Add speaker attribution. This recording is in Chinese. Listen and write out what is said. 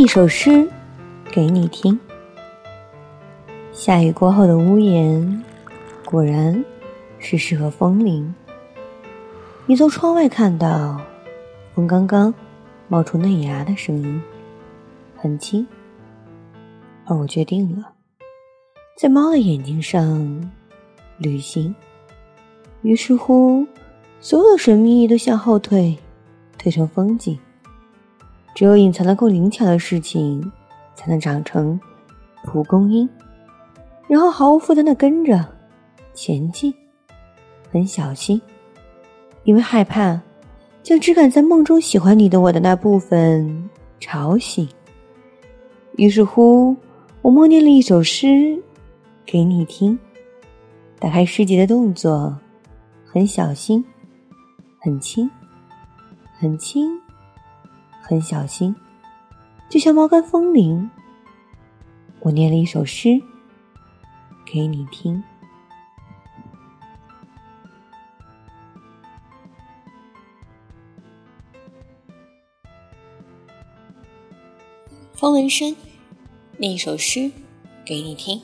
Speaker 1: 一首诗给你听。下雨过后的屋檐，果然是适合风铃。你从窗外看到风刚刚冒出嫩芽的声音，很轻。而我决定了，在猫的眼睛上旅行。于是乎，所有的神秘都向后退，退成风景。只有隐藏的够灵巧的事情，才能长成蒲公英，然后毫无负担的跟着前进，很小心，因为害怕将只敢在梦中喜欢你的我的那部分吵醒。于是乎，我默念了一首诗给你听，打开诗集的动作很小心，很轻，很轻。很小心，就像猫跟风铃。我念了一首诗给你听。
Speaker 2: 方文山念一首诗给你听。